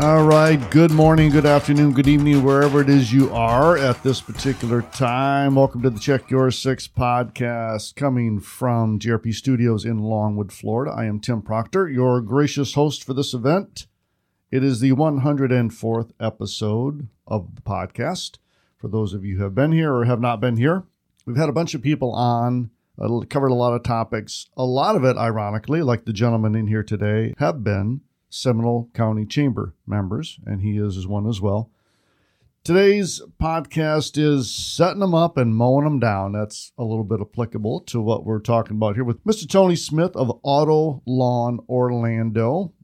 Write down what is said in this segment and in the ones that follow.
All right. Good morning, good afternoon, good evening, wherever it is you are at this particular time. Welcome to the Check Your Six podcast coming from GRP Studios in Longwood, Florida. I am Tim Proctor, your gracious host for this event. It is the 104th episode of the podcast. For those of you who have been here or have not been here, we've had a bunch of people on, uh, covered a lot of topics. A lot of it, ironically, like the gentleman in here today, have been Seminole County Chamber members, and he is one as well. Today's podcast is setting them up and mowing them down. That's a little bit applicable to what we're talking about here with Mr. Tony Smith of Auto Lawn Orlando.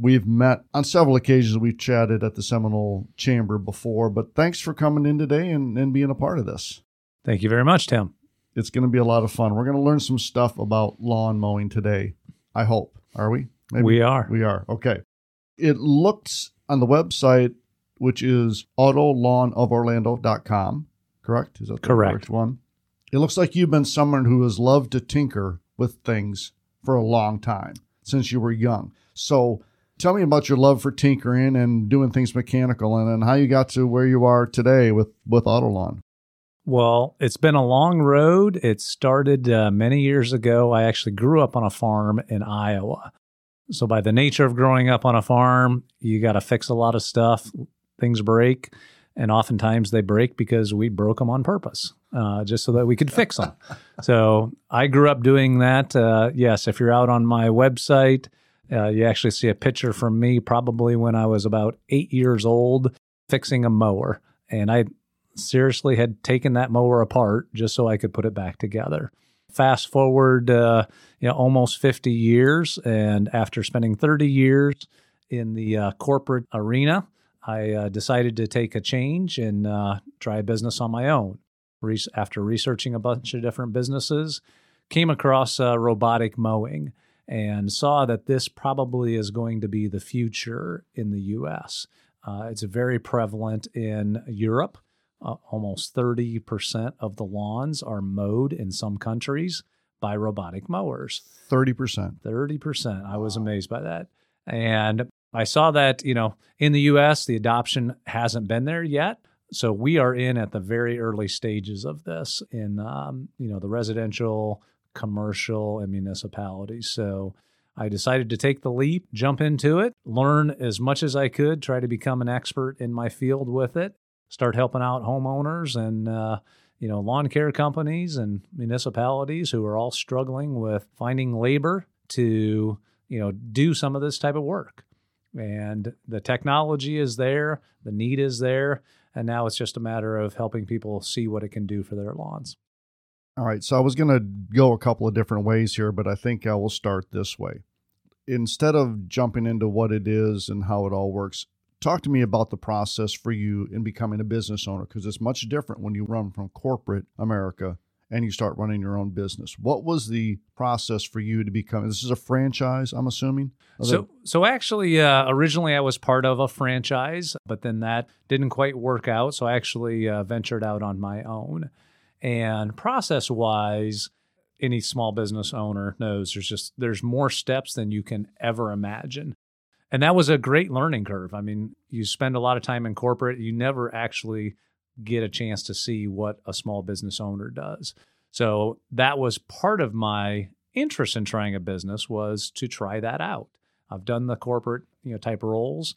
We've met on several occasions. We've chatted at the Seminole Chamber before, but thanks for coming in today and, and being a part of this. Thank you very much, Tim. It's going to be a lot of fun. We're going to learn some stuff about lawn mowing today. I hope. Are we? Maybe we are. We are. Okay. It looks on the website, which is autolawnoforlando.com, correct? Is that the correct. correct one? It looks like you've been someone who has loved to tinker with things for a long time since you were young. So tell me about your love for tinkering and doing things mechanical and, and how you got to where you are today with, with Autolawn. Well, it's been a long road. It started uh, many years ago. I actually grew up on a farm in Iowa. So, by the nature of growing up on a farm, you got to fix a lot of stuff. Things break, and oftentimes they break because we broke them on purpose, uh, just so that we could fix them. so, I grew up doing that. Uh, yes, if you're out on my website, uh, you actually see a picture from me probably when I was about eight years old fixing a mower. And I seriously had taken that mower apart just so I could put it back together. Fast forward, uh, you know, almost 50 years, and after spending 30 years in the uh, corporate arena, I uh, decided to take a change and uh, try a business on my own. Re- after researching a bunch of different businesses, came across uh, robotic mowing and saw that this probably is going to be the future in the U.S. Uh, it's very prevalent in Europe uh, almost 30% of the lawns are mowed in some countries by robotic mowers. 30%. 30%. I was amazed by that. And I saw that, you know, in the US, the adoption hasn't been there yet. So we are in at the very early stages of this in, um, you know, the residential, commercial, and municipalities. So I decided to take the leap, jump into it, learn as much as I could, try to become an expert in my field with it, start helping out homeowners and uh, you know lawn care companies and municipalities who are all struggling with finding labor to you know do some of this type of work. And the technology is there the need is there and now it's just a matter of helping people see what it can do for their lawns. All right so i was going to go a couple of different ways here but i think i will start this way. Instead of jumping into what it is and how it all works talk to me about the process for you in becoming a business owner because it's much different when you run from corporate America and you start running your own business. What was the process for you to become? This is a franchise, I'm assuming. So, so actually, uh, originally I was part of a franchise, but then that didn't quite work out. So I actually uh, ventured out on my own. And process-wise, any small business owner knows there's just there's more steps than you can ever imagine and that was a great learning curve. I mean, you spend a lot of time in corporate, you never actually get a chance to see what a small business owner does. So that was part of my interest in trying a business was to try that out. I've done the corporate, you know, type roles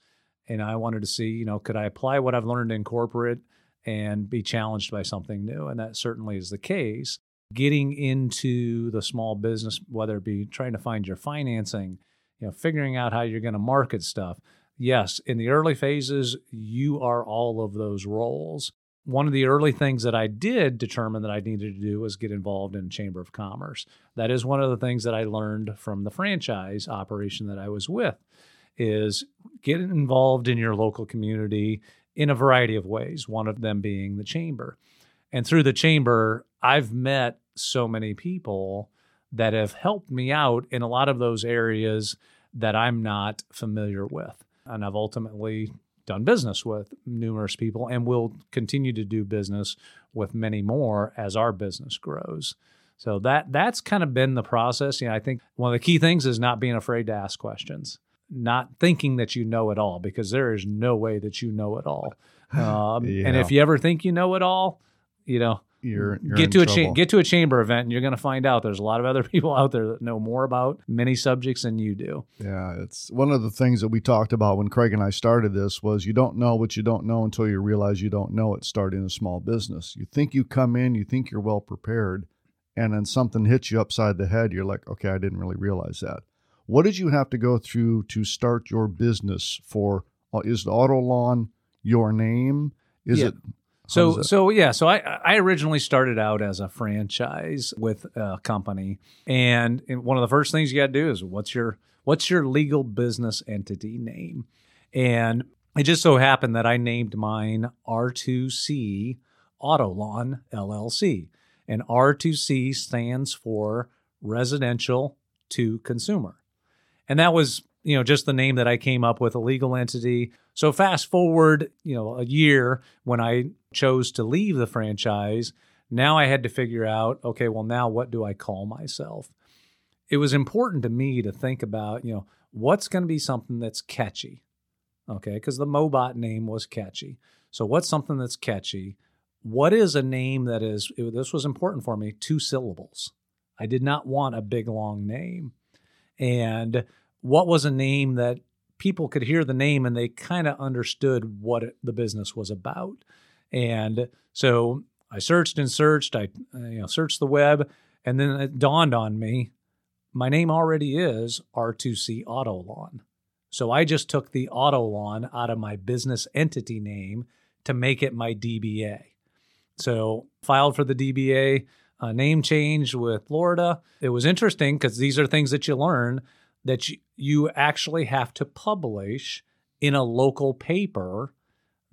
and I wanted to see, you know, could I apply what I've learned in corporate and be challenged by something new? And that certainly is the case. Getting into the small business, whether it be trying to find your financing, you know, figuring out how you're going to market stuff. Yes, in the early phases, you are all of those roles. One of the early things that I did determine that I needed to do was get involved in Chamber of Commerce. That is one of the things that I learned from the franchise operation that I was with is get involved in your local community in a variety of ways, one of them being the chamber. And through the chamber, I've met so many people that have helped me out in a lot of those areas that I'm not familiar with. And I've ultimately done business with numerous people and will continue to do business with many more as our business grows. So that that's kind of been the process. You know, I think one of the key things is not being afraid to ask questions. not thinking that you know it all because there is no way that you know it all. Um, Yeah. And if you ever think you know it all, you know, You're, you're get to a cha- get to a chamber event and you're going to find out there's a lot of other people out there that know more about many subjects than you do. Yeah, it's one of the things that we talked about when Craig and I started this was you don't know what you don't know until you realize you don't know it starting a small business. You think you come in, you think you're well prepared, and then something hits you upside the head. You're like, okay, I didn't really realize that. What did you have to go through to start your business for? uh, Is the auto lawn your name? Is Yeah. it? So so yeah, so I I originally started out as a franchise with a company, and, and one of the first things you got to do is what's your what's your legal business entity name, and it just so happened that I named mine R2C Auto Lawn LLC, and R2C stands for Residential to Consumer, and that was you know just the name that I came up with a legal entity. So fast forward, you know, a year when I chose to leave the franchise, now I had to figure out, okay, well now what do I call myself? It was important to me to think about, you know, what's going to be something that's catchy. Okay, because the Mobot name was catchy. So what's something that's catchy? What is a name that is it- this was important for me, two syllables. I did not want a big long name. And what was a name that people could hear the name and they kind of understood what it, the business was about. And so I searched and searched. I you know searched the web, and then it dawned on me, my name already is R2C Auto Lawn. So I just took the Auto Lawn out of my business entity name to make it my DBA. So filed for the DBA, name change with Florida. It was interesting because these are things that you learn that you, you actually have to publish in a local paper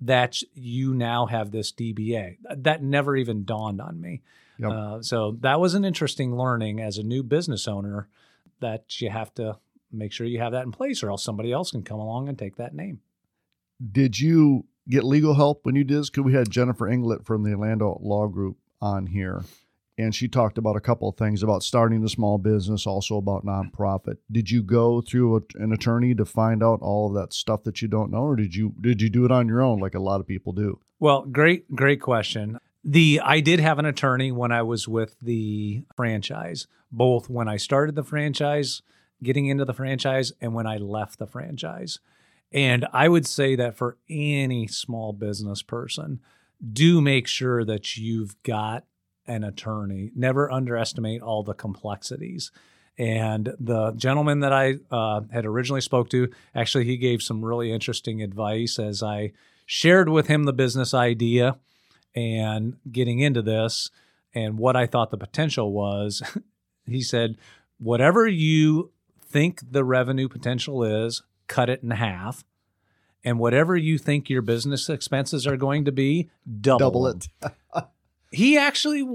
that you now have this DBA. That never even dawned on me. Yep. Uh, so that was an interesting learning as a new business owner that you have to make sure you have that in place or else somebody else can come along and take that name. Did you get legal help when you did this? Because we had Jennifer Inglet from the Orlando Law Group on here, and she talked about a couple of things about starting a small business, also about nonprofit. Did you go through a, an attorney to find out all of that stuff that you don't know, or did you did you do it on your own like a lot of people do? Well, great, great question. The I did have an attorney when I was with the franchise, both when I started the franchise, getting into the franchise, and when I left the franchise. And I would say that for any small business person, do make sure that you've got an attorney. Never underestimate all the complexities. And the gentleman that I uh, had originally spoke to, actually, he gave some really interesting advice as I shared with him the business idea and getting into this and what I thought the potential was. he said, whatever you think the revenue potential is, cut it in half. And whatever you think your business expenses are going to be, double, Double it. he actually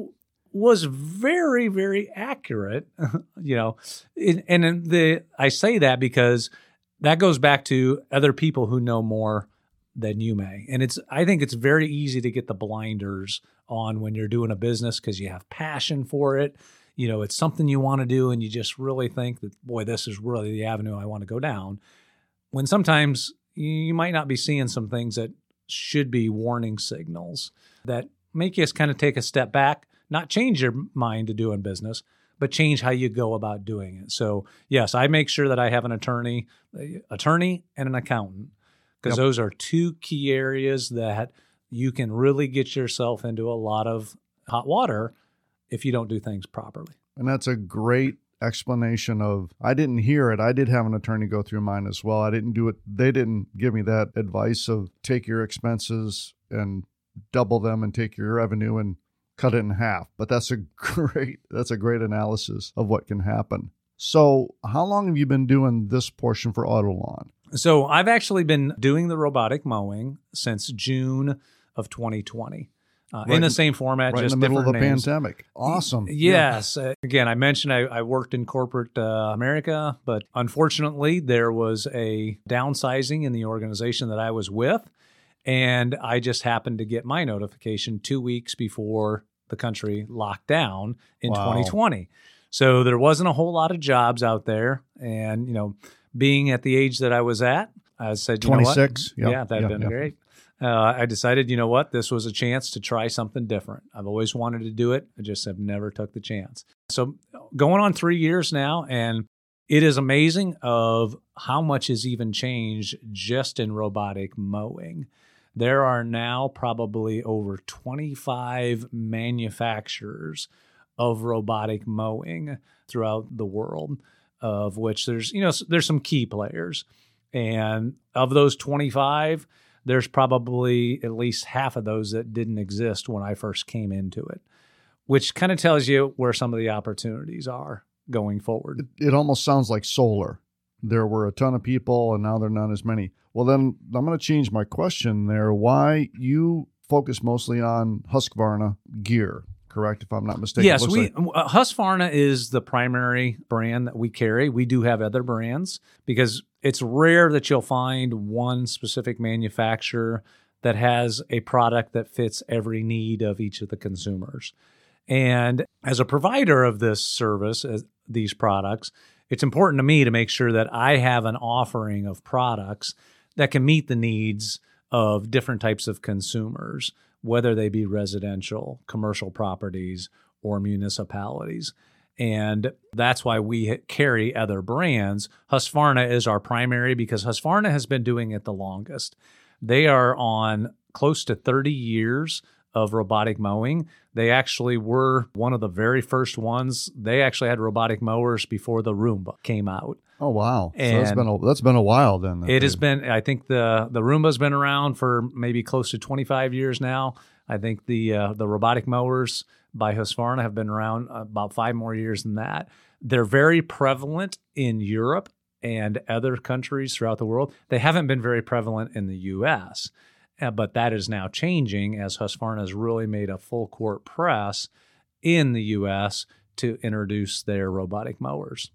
was very very accurate you know and the i say that because that goes back to other people who know more than you may. And it's i think it's very easy to get the blinders on when you're doing a business because you have passion for it. You know it's something you want to do and you just really think that boy this is really the avenue i want to go down. When sometimes you might not be seeing some things that should be warning signals that make you kind of take a step back, not change your mind to doing business, but change how you go about doing it. So, yes, I make sure that I have an attorney, attorney and an accountant because Yep. those are two key areas that you can really get yourself into a lot of hot water if you don't do things properly. And that's a great explanation of I didn't hear it. I did have an attorney go through mine as well. I didn't do it. They didn't give me that advice of take your expenses and double them and take your revenue and cut it in half. But that's a great that's a great analysis of what can happen. So, how long have you been doing this portion for Auto Lawn? So I've actually been doing the robotic mowing since June of 2020 uh, Right in the same format, Right in just the middle of the names. pandemic. Awesome. Yes. Uh, again, I mentioned I, I worked in corporate uh, America, but unfortunately, there was a downsizing in the organization that I was with. And I just happened to get my notification two weeks before the country locked down in Wow. 2020. So there wasn't a whole lot of jobs out there. And, you know, being at the age that I was at, I said, you 26. know what? Yeah, that'd been great. Uh, I decided, you know what, this was a chance to try something different. I've always wanted to do it. I just have never took the chance. So going on three years now, and it is amazing of how much has even changed just in robotic mowing. There are now probably over 25 manufacturers of robotic mowing throughout the world, of which there's, you know, there's some key players. And of those 25, there's probably at least half of those that didn't exist when I first came into it, which kind of tells you where some of the opportunities are going forward. It, it almost sounds like solar. There were a ton of people and now there are not as many. Well, then I'm going to change my question there. Why you focus mostly on Husqvarna gear? correct? If I'm not mistaken. Yes, we like- uh, Husqvarna is the primary brand that we carry. We do have other brands because it's rare that you'll find one specific manufacturer that has a product that fits every need of each of the consumers. And as a provider of this service, as these products, it's important to me to make sure that I have an offering of products that can meet the needs of different types of consumers whether they be residential, commercial properties, or municipalities. And that's why we carry other brands. Husqvarna is our primary because Husqvarna has been doing it the longest. They are on close to 30 years of robotic mowing. They actually were one of the very first ones. They actually had robotic mowers before the Roomba came out. Oh wow! And so that's been a, that's been a while then. It has been. I think the the Roomba's been around for maybe close to 25 years now. I think the uh, the robotic mowers by Husqvarna have been around about five more years than that. They're very prevalent in Europe and other countries throughout the world. They haven't been very prevalent in the U.S. Uh, but that is now changing as Husqvarna has really made a full court press in the U.S. to introduce their robotic mowers.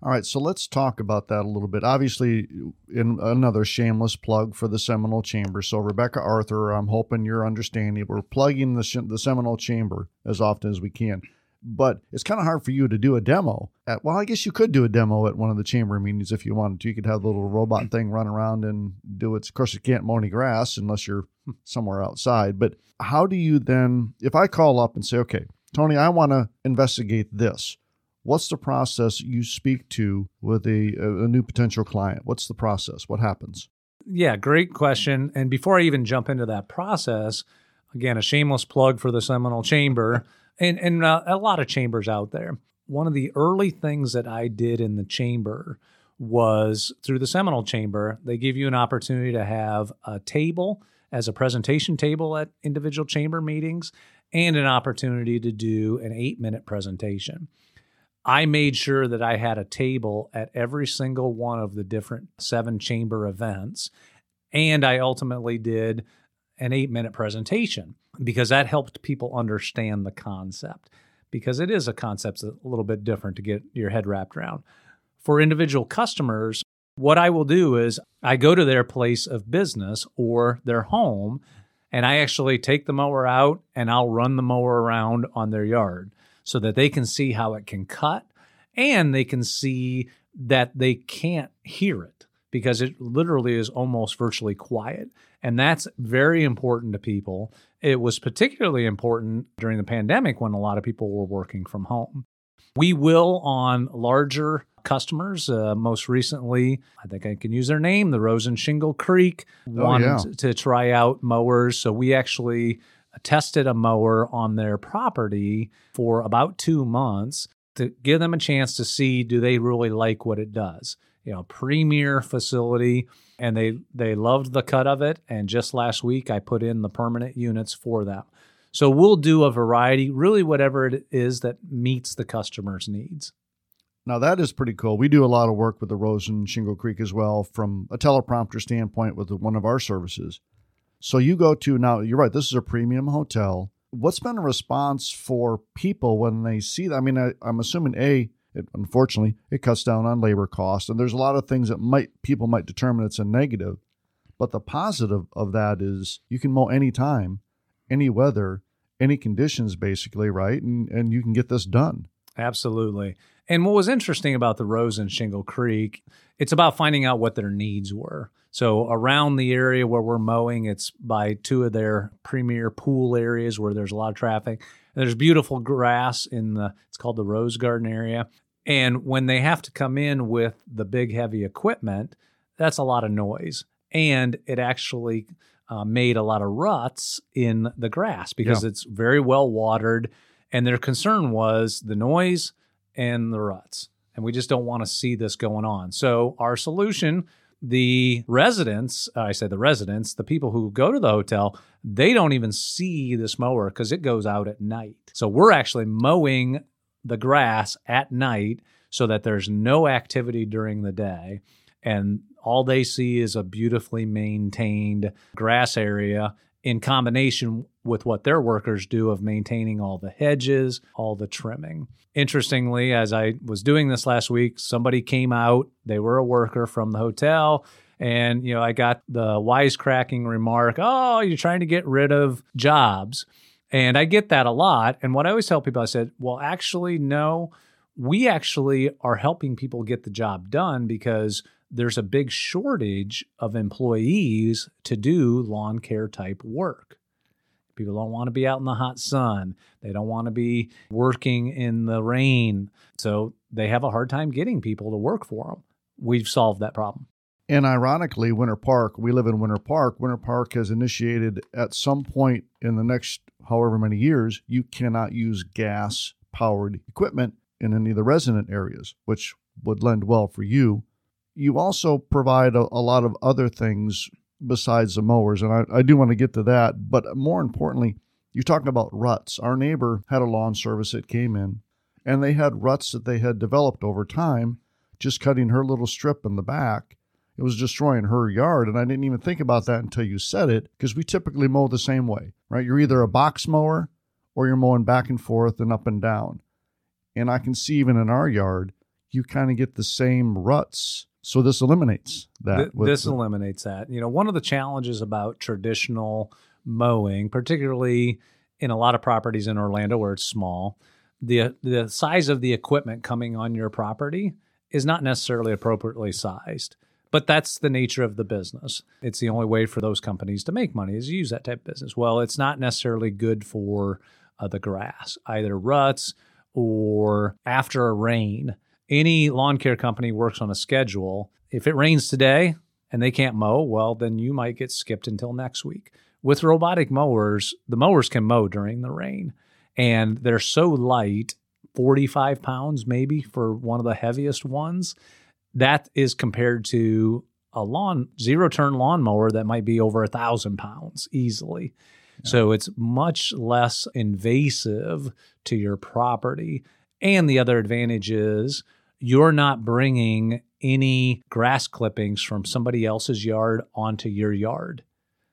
All right, so let's talk about that a little bit. Obviously, in another shameless plug for the Seminole Chamber. So, Rebecca Arthur, I'm hoping you're understanding. We're plugging the the Seminole Chamber as often as we can but it's kind of hard for you to do a demo at well i guess you could do a demo at one of the chamber meetings if you wanted to. You could have the little robot thing run around and do it. Of course you can't mow any grass unless you're somewhere outside but how do you then if i call up and say okay tony i want to investigate this. What's the process you speak to with a, a new potential client? What's the process? What happens? Yeah great question. And before i even jump into that process again a shameless plug for the seminole chamber and and uh, a lot of chambers out there. One of the early things that I did in the chamber was through the Seminole Chamber. They give you an opportunity to have a table as a presentation table at individual chamber meetings, and an opportunity to do an eight minute presentation. I made sure that I had a table at every single one of the different seven chamber events. And I ultimately did an eight minute presentation because that helped people understand the concept because it is a concept that's a little bit different to get your head wrapped around. For individual customers, what I will do is I go to their place of business or their home and I actually take the mower out and I'll run the mower around on their yard so that they can see how it can cut and they can see that they can't hear it because it literally is almost virtually quiet. And that's very important to people. It was particularly important during the pandemic when a lot of people were working from home. We will on larger customers. Uh, most recently, I think I can use their name, the Rosen Shingle Creek, oh, wanted yeah. to try out mowers. So we actually tested a mower on their property for about two months to give them a chance to see do they really like what it does you know premier facility and they they loved the cut of it and just last week I put in the permanent units for them. So we'll do a variety, really whatever it is that meets the customer's needs. Now that is pretty cool. We do a lot of work with the Rosen Shingle Creek as well from a teleprompter standpoint with one of our services. So you go to now you're right, this is a premium hotel. What's been a response for people when they see that? I mean, I, I'm assuming A, it, unfortunately, it cuts down on labor costs, and there's a lot of things that might people might determine it's a negative. But the positive of that is you can mow anytime, any weather, any conditions, basically, right? And and you can get this done. Absolutely. And what was interesting about the Rosen Shingle Creek, it's about finding out what their needs were. So around the area where we're mowing, it's by two of their premier pool areas where there's a lot of traffic. There's beautiful grass in the it's called the Rose Garden area. And when they have to come in with the big heavy equipment, that's a lot of noise. And it actually uh, made a lot of ruts in the grass because yeah. it's very well watered. And their concern was the noise and the ruts. And we just don't want to see this going on. So our solution the residents, I say the residents, the people who go to the hotel, they don't even see this mower because it goes out at night. So we're actually mowing the grass at night so that there's no activity during the day. And all they see is a beautifully maintained grass area in combination with what their workers do of maintaining all the hedges, all the trimming. Interestingly, as I was doing this last week, somebody came out, they were a worker from the hotel. And, you know, I got the wisecracking remark, oh, you're trying to get rid of jobs. And I get that a lot. And what I always tell people, I said, well, actually, no, we actually are helping people get the job done because there's a big shortage of employees to do lawn care type work. People don't want to be out in the hot sun. They don't want to be working in the rain. So they have a hard time getting people to work for them. We've solved that problem. And ironically, Winter Park, we live in Winter Park. Winter Park has initiated at some point in the next however many years, you cannot use gas powered equipment in any of the resident areas, which would lend well for you you also provide a, a, lot of other things besides the mowers, and I, I do want to get to that. But more importantly, you're talking about ruts. Our neighbor had a lawn service that came in, and they had ruts that they had developed over time, just cutting her little strip in the back. It was destroying her yard, and I didn't even think about that until you said it, because we typically mow the same way, right? You're either a box mower or you're mowing back and forth and up and down. And I can see even in our yard, you kind of get the same ruts so this eliminates that. this the- eliminates that. You know, one of the challenges about traditional mowing, particularly in a lot of properties in Orlando where it's small, the the size of the equipment coming on your property is not necessarily appropriately sized. But that's the nature of the business. It's the only way for those companies to make money is to use that type of business. Well, it's not necessarily good for uh, the grass, either ruts or after a rain any lawn care company works on a schedule. If it rains today and they can't mow, well, then you might get skipped until next week. With robotic mowers, the mowers can mow during the rain and they're so light 45 pounds maybe for one of the heaviest ones. That is compared to a lawn zero turn lawnmower that might be over a thousand pounds easily. Yeah. So it's much less invasive to your property. And the other advantage is you're not bringing any grass clippings from somebody else's yard onto your yard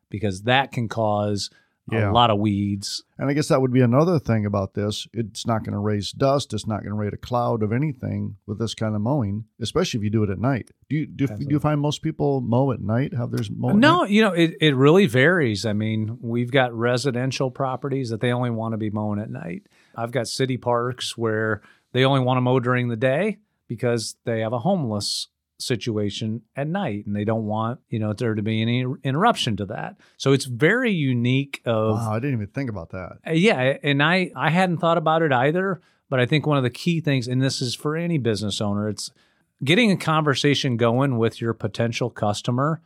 because that can cause yeah. a lot of weeds. And I guess that would be another thing about this. It's not going to raise dust. It's not going to raise a cloud of anything with this kind of mowing, especially if you do it at night. Do you do, do you find most people mow at night? Have there's mow? No, you know it. It really varies. I mean, we've got residential properties that they only want to be mowing at night. I've got city parks where they only want to mow during the day because they have a homeless situation at night and they don't want you know there to be any interruption to that. So it's very unique of wow i didn't even think about that. Uh, yeah and i i hadn't thought about it either but i think one of the key things and this is for any business owner it's getting a conversation going with your potential customer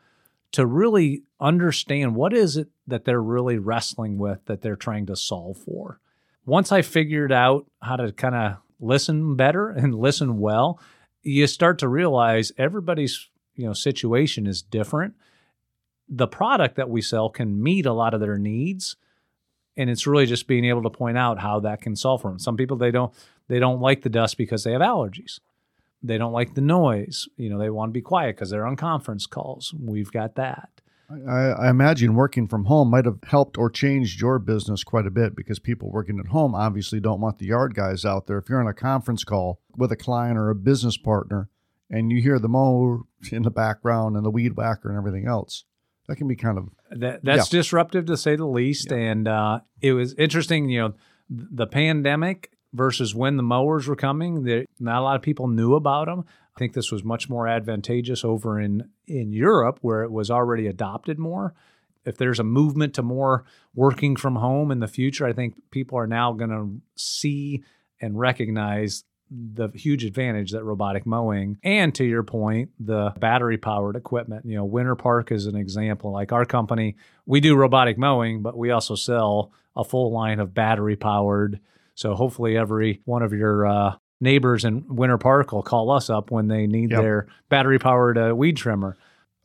to really understand what is it that they're really wrestling with that they're trying to solve for. Once i figured out how to kind of listen better and listen well, you start to realize everybody's you know situation is different. The product that we sell can meet a lot of their needs, and it's really just being able to point out how that can solve for them. Some people they don't they don't like the dust because they have allergies. They don't like the noise. You know, they want to be quiet because they're on conference calls. We've got that. I, I, imagine working from home might have helped or changed your business quite a bit because people working at home obviously don't want the yard guys out there. If you're on a conference call with a client or a business partner and you hear the mower in the background and the weed whacker and everything else, that can be kind of that, that's yeah. disruptive to say the least. Yeah. And uh, it was interesting, you know, the pandemic versus when the mowers were coming, there, not a lot of people knew about them. I think this was much more advantageous over in in Europe where it was already adopted more. If there's a movement to more working from home in the future, I think people are now going to see and recognize the huge advantage that robotic mowing and to your point the battery powered equipment. You know winter park is an example. Like our company we do robotic mowing but we also sell a full line of battery powered. So hopefully every one of your uh, neighbors in winter park will call us up when they need Yep. their battery powered uh, weed trimmer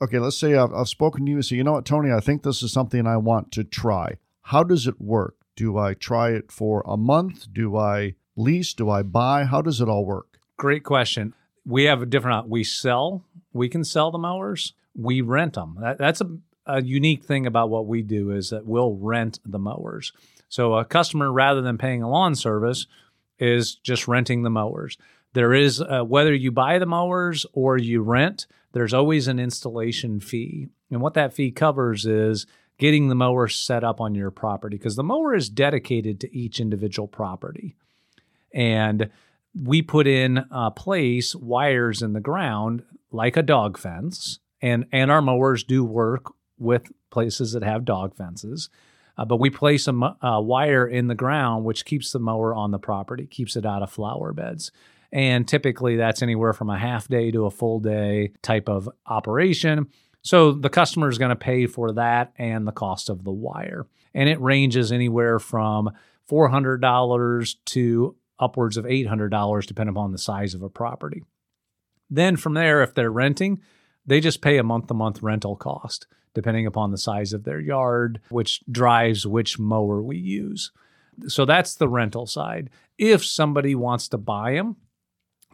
Okay, let's say I've, I've spoken to you and say, you know what, Tony, I think this is something I want to try. How does it work? Do I try it for a month? Do I lease? Do I buy? How does it all work? Great question. We have a different. We sell. We can sell the mowers. We rent them. That, that's a, a unique thing about what we do is that we'll rent the mowers. So a customer, rather than paying a lawn service, is just renting the mowers. There is uh, whether you buy the mowers or you rent. There's always an installation fee, and what that fee covers is getting the mower set up on your property because the mower is dedicated to each individual property and we put in uh, place wires in the ground like a dog fence and and our mowers do work with places that have dog fences uh, but we place a uh, wire in the ground which keeps the mower on the property keeps it out of flower beds. And typically that's anywhere from a half day to a full day type of operation. So the customer is going to pay for that and the cost of the wire. And it ranges anywhere from $400 to upwards of $800 depending upon the size of a property. Then from there if they're renting, they just pay a month to month rental cost depending upon the size of their yard, which drives which mower we use. So that's the rental side. If somebody wants to buy them,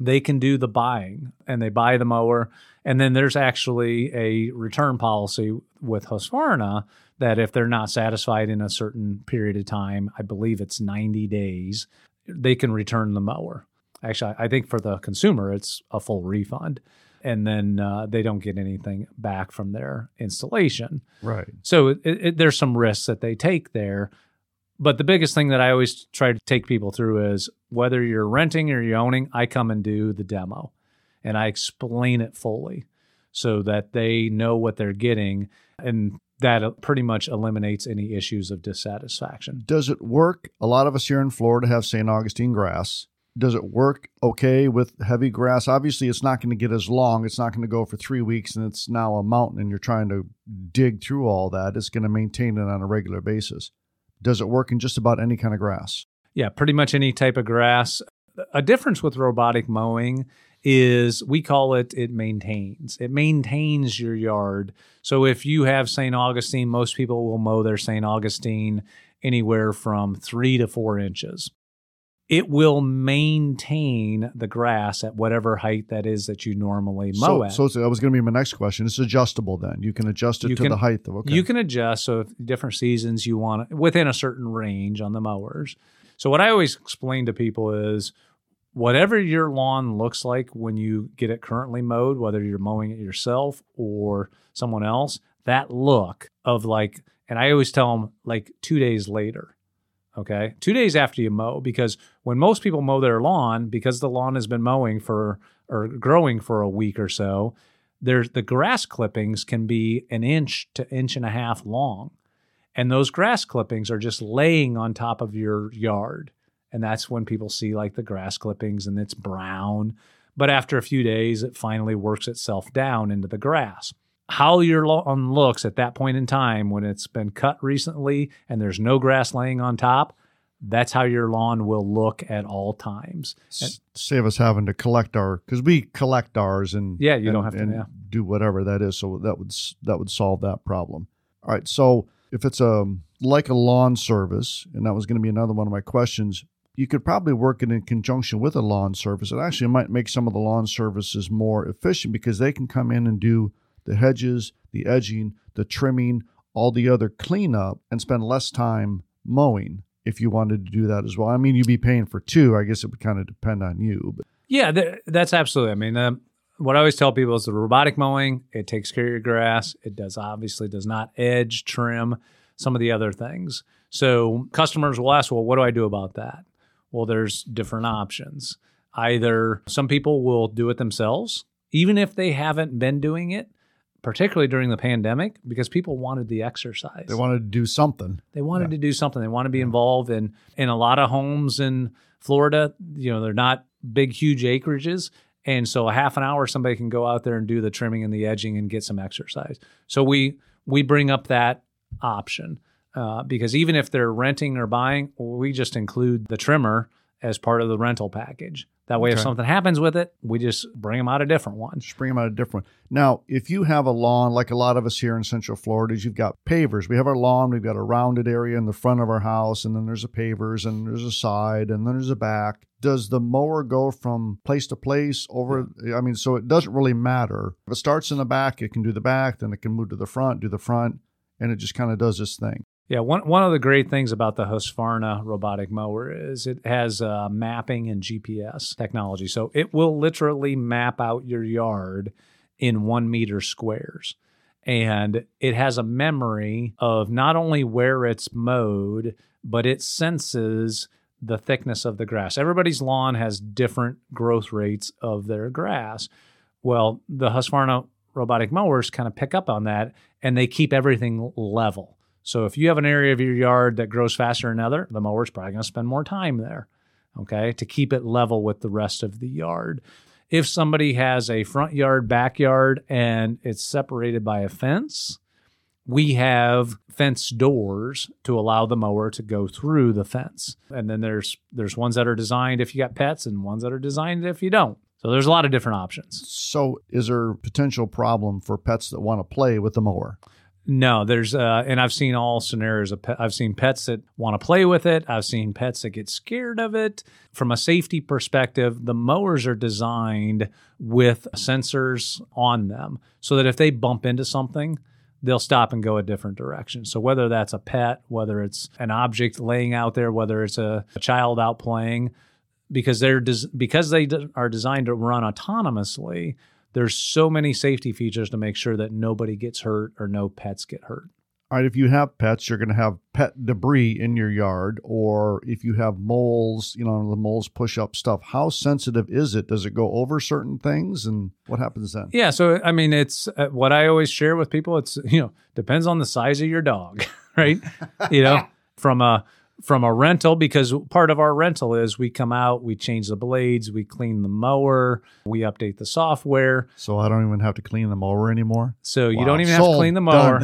they can do the buying and they buy the mower. And then there's actually a return policy with Husqvarna that if they're not satisfied in a certain period of time, I believe it's 90 days, they can return the mower. Actually, I think for the consumer, it's a full refund. And then uh, they don't get anything back from their installation. Right. So it, it, there's some risks that they take there. But the biggest thing that I always try to take people through is whether you're renting or you're owning, I come and do the demo and I explain it fully so that they know what they're getting. And that pretty much eliminates any issues of dissatisfaction. Does it work? A lot of us here in Florida have St. Augustine grass. Does it work okay with heavy grass? Obviously, it's not going to get as long. It's not going to go for three weeks and it's now a mountain and you're trying to dig through all that. It's going to maintain it on a regular basis. Does it work in just about any kind of grass? Yeah, pretty much any type of grass. A difference with robotic mowing is we call it it maintains. It maintains your yard. So if you have St. Augustine, most people will mow their St. Augustine anywhere from three to four inches. It will maintain the grass at whatever height that is that you normally mow so, at. so that was going to be my next question. It's adjustable then. You can adjust it You to can- the height of okay. You can adjust. So, if different seasons you want within a certain range on the mowers. So, what I always explain to people is whatever your lawn looks like when you get it currently mowed, whether you're mowing it yourself or someone else, that look of like, and I always tell them like two days later. Okay. Two days after you mow, because when most people mow their lawn, because the lawn has been mowing for or growing for a week or so, there's the grass clippings can be an inch to inch and a half long. And those grass clippings are just laying on top of your yard. And that's when people see like the grass clippings and it's brown. But after a few days, it finally works itself down into the grass. How your lawn looks at that point in time when it's been cut recently and there's no grass laying on top, that's how your lawn will look at all times. S- save us having to collect our because we collect ours and Yeah, you don't have to, and yeah. do whatever that is. So that would that would solve that problem. All right. So if it's a like a lawn service, and that was going to be another one of my questions, you could probably work it in conjunction with a lawn service. It actually might make some of the lawn services more efficient because they can come in and do the hedges, the edging, the trimming, all the other cleanup, and spend less time mowing. If you wanted to do that as well, I mean, you'd be paying for two. I guess it would kind of depend on you, but Yeah, th- that's absolutely. I mean, um, what I always tell people is the robotic mowing. It takes care of your grass. It does obviously does not edge, trim, some of the other things. So customers will ask, well, what do I do about that? Well, there's different options. Either some people will do it themselves, even if they haven't been doing it, particularly during the pandemic, because people wanted the exercise. They wanted to do something. They wanted yeah. to do something. They want to be involved in in a lot of homes in Florida. You know, they're not big, huge acreages. And so a half an hour, somebody can go out there and do the trimming and the edging and get some exercise. So we we bring up that option uh, because even if they're renting or buying, we just include the trimmer as part of the rental package. That way, okay. if something happens with it, we just bring them out a different one. Just bring them out a different one. Now, if you have a lawn, like a lot of us here in Central Florida, you've got pavers. We have our lawn, we've got a rounded area in the front of our house, and then there's a pavers, and there's a side, and then there's a back. Does the mower go from place to place over? I mean, so it doesn't really matter. If it starts in the back, it can do the back, then it can move to the front, do the front, and it just kind of does this thing. Yeah, one one of the great things about the Husqvarna robotic mower is it has uh, mapping and GPS technology. So it will literally map out your yard in one meter squares. And it has a memory of not only where it's mowed, but it senses the thickness of the grass. Everybody's lawn has different growth rates of their grass. Well, the Husqvarna robotic mowers kind of pick up on that and they keep everything level. So if you have an area of your yard that grows faster than another, the mower's probably going to spend more time there, okay, to keep it level with the rest of the yard. If somebody has a front yard, backyard, and it's separated by a fence, we have fence doors to allow the mower to go through the fence. And then there's there's ones that are designed if you got pets and ones that are designed if you don't. So there's a lot of different options. So is there potential problem for pets that want to play with the mower? No, there's uh, and I've seen all scenarios of I've seen pets that want to play with it. I've seen pets that get scared of it. From a safety perspective, the mowers are designed with sensors on them so that if they bump into something, they'll stop and go a different direction. So whether that's a pet, whether it's an object laying out there, whether it's a, a child out playing, because they're des- because they are designed to run autonomously, there's so many safety features to make sure that nobody gets hurt or no pets get hurt. All right, if you have pets, you're going to have pet debris in your yard, or if you have moles, you know, the moles push up stuff. How sensitive is it? Does it go over certain things, and what happens then? Yeah, so I mean, it's uh, what I always share with people. It's you know depends on the size of your dog, right? you know, from a from a rental because part of our rental is we come out, we change the blades, we clean the mower, we update the software. So I don't even have to clean the mower anymore. So wow. you don't even Sold. have to clean the mower.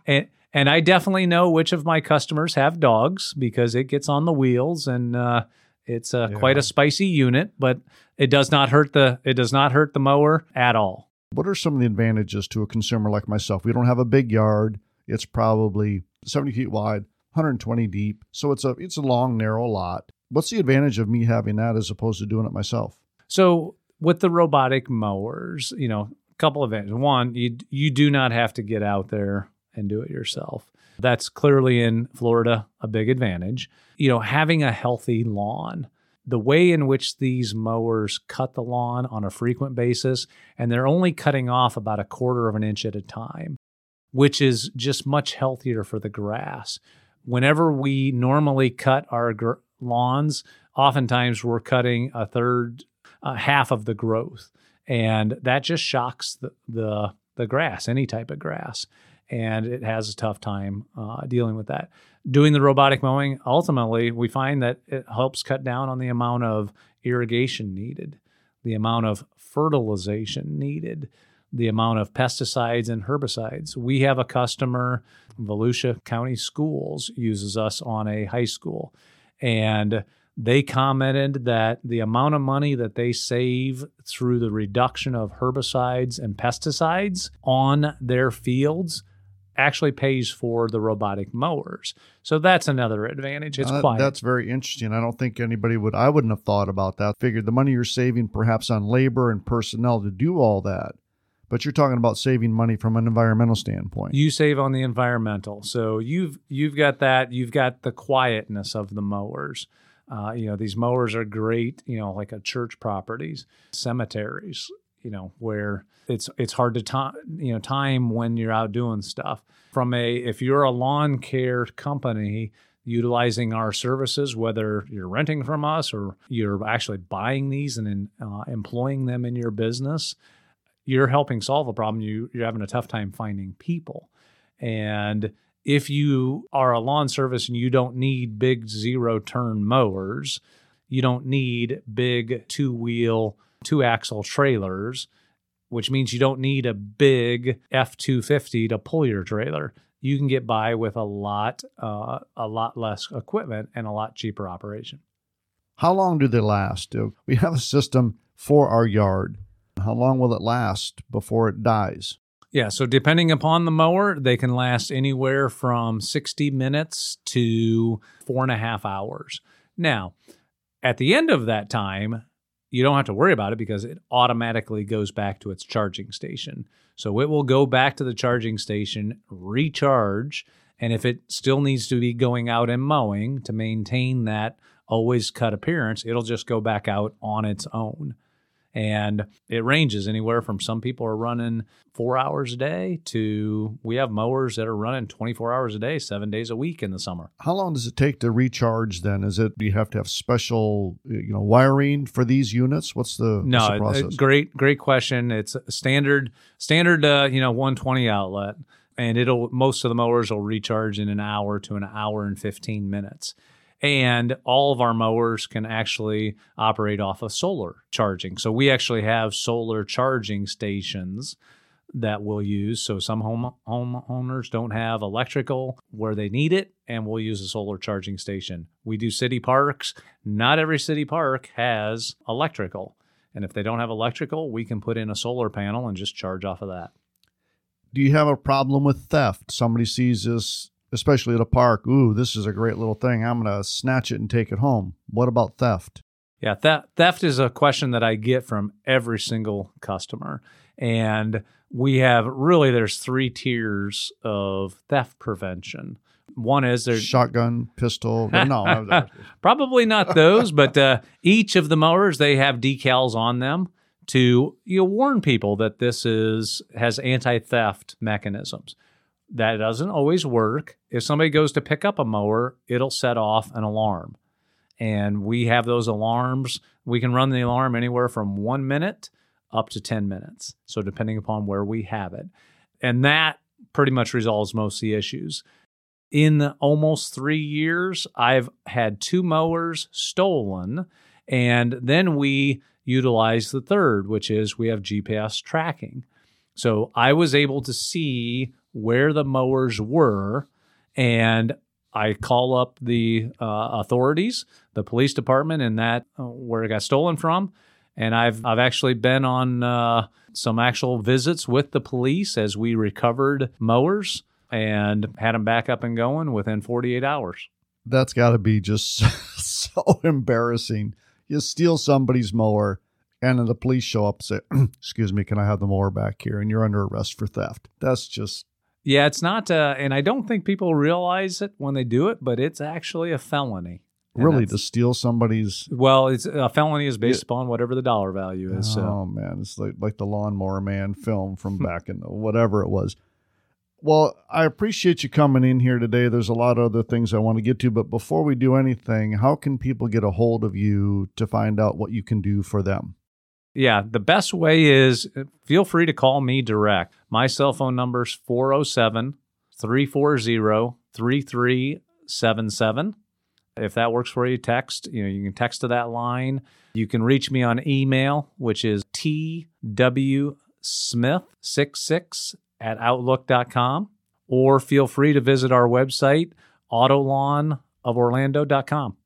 and and I definitely know which of my customers have dogs because it gets on the wheels and uh, it's uh, yeah. quite a spicy unit, but it does not hurt the it does not hurt the mower at all. What are some of the advantages to a consumer like myself? We don't have a big yard. It's probably 70 feet wide 120 deep. So it's a it's a long, narrow lot. What's the advantage of me having that as opposed to doing it myself? So with the robotic mowers, you know, a couple of advantages. One, you you do not have to get out there and do it yourself. That's clearly in Florida a big advantage. You know, having a healthy lawn the way in which these mowers cut the lawn on a frequent basis, and they're only cutting off about a quarter of an inch at a time, which is just much healthier for the grass whenever we normally cut our gr- lawns, oftentimes we're cutting a third, uh, half of the growth, and that just shocks the, the the grass, any type of grass, and it has a tough time uh, dealing with that. Doing the robotic mowing, ultimately, we find that it helps cut down on the amount of irrigation needed, the amount of fertilization needed the amount of pesticides and herbicides. We have a customer, Volusia County Schools uses us on a high school, and they commented that the amount of money that they save through the reduction of herbicides and pesticides on their fields actually pays for the robotic mowers. So that's another advantage. It's uh, That's very interesting. I don't think anybody would I wouldn't have thought about that. Figured the money you're saving perhaps on labor and personnel to do all that but you're talking about saving money from an environmental standpoint. You save on the environmental. So you've you've got that. You've got the quietness of the mowers. Uh, you know, these mowers are great. You know, like a church properties, cemeteries. You know, where it's it's hard to time you know time when you're out doing stuff. From a if you're a lawn care company utilizing our services, whether you're renting from us or you're actually buying these and uh, employing them in your business, you're helping solve a problem. You, you're having a tough time finding people. And if you are a lawn service and you don't need big zero turn mowers, you don't need big two wheel, two axle trailers, which means you don't need a big F 250 to pull your trailer. You can get by with a lot, uh, a lot less equipment and a lot cheaper operation. How long do they last? We have a system for our yard. How long will it last before it dies? Yeah, so depending upon the mower, they can last anywhere from 60 minutes to four and a half hours. Now, at the end of that time, you don't have to worry about it because it automatically goes back to its charging station. So it will go back to the charging station, recharge, and if it still needs to be going out and mowing to maintain that always cut appearance, it'll just go back out on its own. And it ranges anywhere from some people are running four hours a day to we have mowers that are running 24 hours a day, seven days a week in the summer. How long does it take to recharge then? Is it, do you have to have special, you know, wiring for these units? What's the, no, what's the process? great, great question. It's a standard, standard, uh, you know, 120 outlet and it'll, most of the mowers will recharge in an hour to an hour and 15 minutes and all of our mowers can actually operate off of solar charging. So we actually have solar charging stations that we'll use. So some home homeowners don't have electrical where they need it, and we'll use a solar charging station. We do city parks. Not every city park has electrical. And if they don't have electrical, we can put in a solar panel and just charge off of that. Do you have a problem with theft? Somebody sees this especially at a park, ooh, this is a great little thing. I'm going to snatch it and take it home. What about theft? Yeah, that theft is a question that I get from every single customer. And we have really there's three tiers of theft prevention. One is there's shotgun, pistol. No, probably not those, but uh, each of the mowers they have decals on them to you know, warn people that this is has anti-theft mechanisms. That doesn't always work. If somebody goes to pick up a mower, it'll set off an alarm. And we have those alarms. We can run the alarm anywhere from one minute up to 10 minutes. So, depending upon where we have it. And that pretty much resolves most of the issues. In almost three years, I've had two mowers stolen. And then we utilize the third, which is we have GPS tracking. So I was able to see where the mowers were and I call up the uh, authorities, the police department, and that uh, where it got stolen from. And I've I've actually been on uh, some actual visits with the police as we recovered mowers and had them back up and going within 48 hours. That's got to be just so embarrassing. You steal somebody's mower, and then the police show up and say, "Excuse me, can I have the mower back here?" And you're under arrest for theft. That's just yeah, it's not, uh, and I don't think people realize it when they do it, but it's actually a felony. And really, to steal somebody's well, it's a felony is based upon whatever the dollar value is. So. Oh man, it's like like the Lawnmower Man film from back in whatever it was. Well, I appreciate you coming in here today. There's a lot of other things I want to get to, but before we do anything, how can people get a hold of you to find out what you can do for them? Yeah, the best way is uh, feel free to call me direct. My cell phone number is 407 340 3377. If that works for you, text. You know, you can text to that line. You can reach me on email, which is twsmith66 at outlook.com, or feel free to visit our website, autolawnoforlando.com.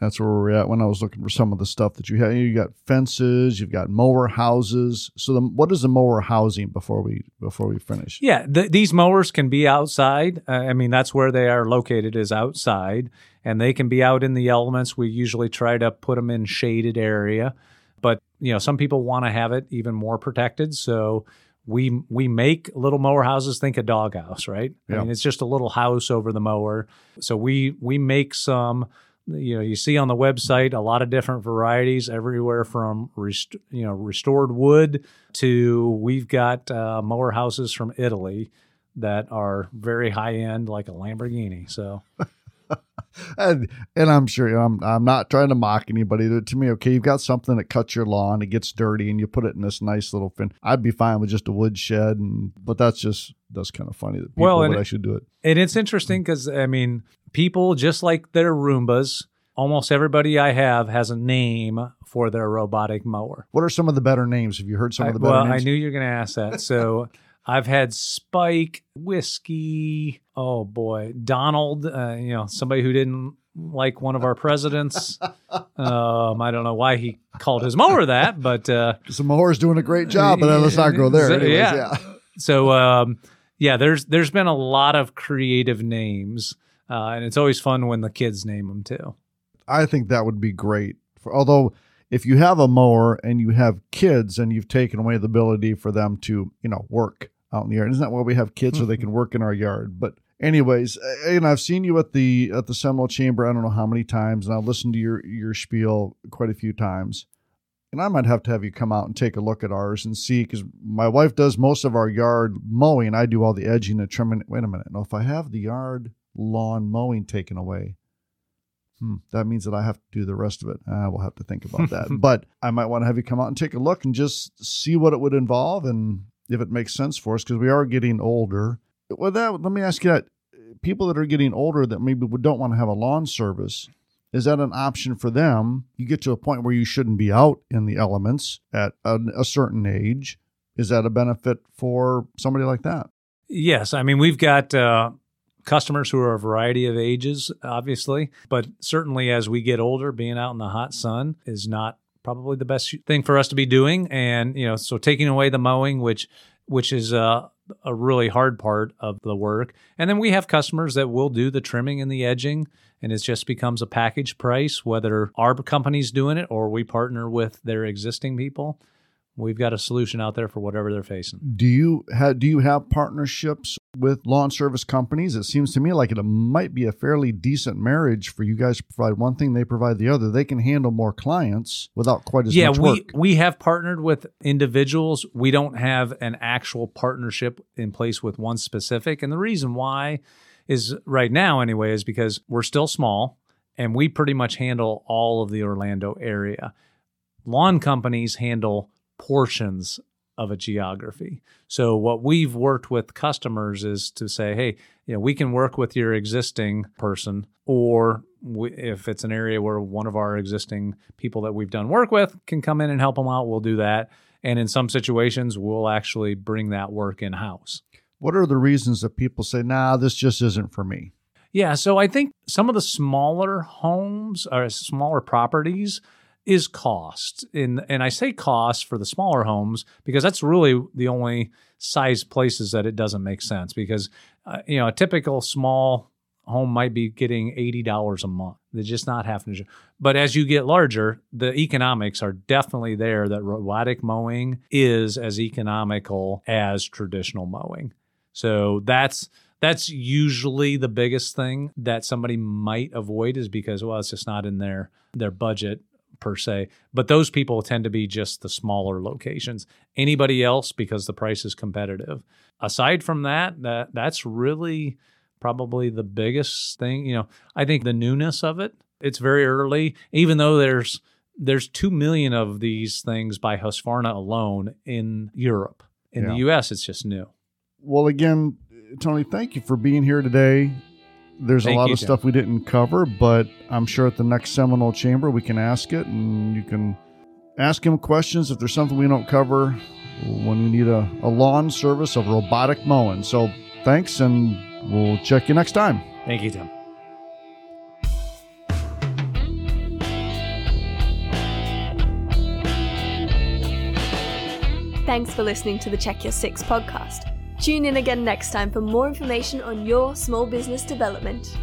That's where we're at when I was looking for some of the stuff that you have. You got fences, you've got mower houses. So, the, what is the mower housing before we before we finish? Yeah, the, these mowers can be outside. Uh, I mean, that's where they are located is outside, and they can be out in the elements. We usually try to put them in shaded area, but you know, some people want to have it even more protected. So we we make little mower houses. Think a doghouse, right? Yeah. I mean, it's just a little house over the mower. So we we make some you know you see on the website a lot of different varieties everywhere from rest, you know restored wood to we've got uh, mower houses from Italy that are very high end like a Lamborghini so and and I'm sure I'm I'm not trying to mock anybody. To me, okay, you've got something that cuts your lawn, it gets dirty, and you put it in this nice little fin. I'd be fine with just a wood shed, and but that's just that's kind of funny that people Well, would and it- actually do it. And it's interesting because, I mean, people, just like their Roombas, almost everybody I have has a name for their robotic mower. What are some of the better names? Have you heard some I, of the better well, names? I knew you were going to ask that. So I've had Spike, Whiskey, oh boy, Donald, uh, you know, somebody who didn't like one of our presidents. um, I don't know why he called his mower that, but uh, Some mower's doing a great job, but then let's not go there. So, Anyways, yeah. yeah. so um, yeah, there's there's been a lot of creative names, uh, and it's always fun when the kids name them too. I think that would be great. For, although, if you have a mower and you have kids and you've taken away the ability for them to, you know, work out in the yard, isn't that why we have kids so they can work in our yard? But anyways, and I've seen you at the at the Seminole Chamber. I don't know how many times, and I've listened to your your spiel quite a few times. And I might have to have you come out and take a look at ours and see because my wife does most of our yard mowing. I do all the edging and trimming. Wait a minute. Now, if I have the yard lawn mowing taken away, Hmm, that means that I have to do the rest of it. I will have to think about that. but I might want to have you come out and take a look and just see what it would involve and if it makes sense for us because we are getting older. Well, that let me ask you that: people that are getting older that maybe don't want to have a lawn service, is that an option for them? You get to a point where you shouldn't be out in the elements at a, a certain age. Is that a benefit for somebody like that? Yes, I mean we've got uh, customers who are a variety of ages, obviously, but certainly as we get older, being out in the hot sun is not probably the best thing for us to be doing. And you know, so taking away the mowing, which which is uh, a really hard part of the work, and then we have customers that will do the trimming and the edging. And it just becomes a package price, whether our company's doing it or we partner with their existing people. We've got a solution out there for whatever they're facing. Do you have do you have partnerships with lawn service companies? It seems to me like it might be a fairly decent marriage for you guys to provide one thing, they provide the other. They can handle more clients without quite as yeah, much we we have partnered with individuals. We don't have an actual partnership in place with one specific, and the reason why is right now anyway is because we're still small and we pretty much handle all of the Orlando area. Lawn companies handle portions of a geography. So what we've worked with customers is to say, hey, you know, we can work with your existing person, or we, if it's an area where one of our existing people that we've done work with can come in and help them out, we'll do that. And in some situations, we'll actually bring that work in house. What are the reasons that people say, nah, this just isn't for me? Yeah, so I think some of the smaller homes or smaller properties is cost. And and I say cost for the smaller homes because that's really the only size places that it doesn't make sense because uh, you know, a typical small home might be getting $80 a month. They're just not having to but as you get larger, the economics are definitely there that robotic mowing is as economical as traditional mowing. So that's that's usually the biggest thing that somebody might avoid is because well it's just not in their their budget per se but those people tend to be just the smaller locations. Anybody else because the price is competitive. Aside from that that that's really probably the biggest thing you know i think the newness of it it's very early. Even though there's there's 2 million of these things by Husqvarna alone in Europe. In the US it's just new. Well, again, Tony, thank you for being here today. There's Thank a lot you, of Tim. stuff we didn't cover, but I'm sure at the next Seminole Chamber we can ask it and you can ask him questions if there's something we don't cover when we need a, a lawn service of robotic mowing. So thanks, and we'll check you next time. thank you Tim Thanks for listening to the Check Your Six podcast. Tune in again next time for more information on your small business development.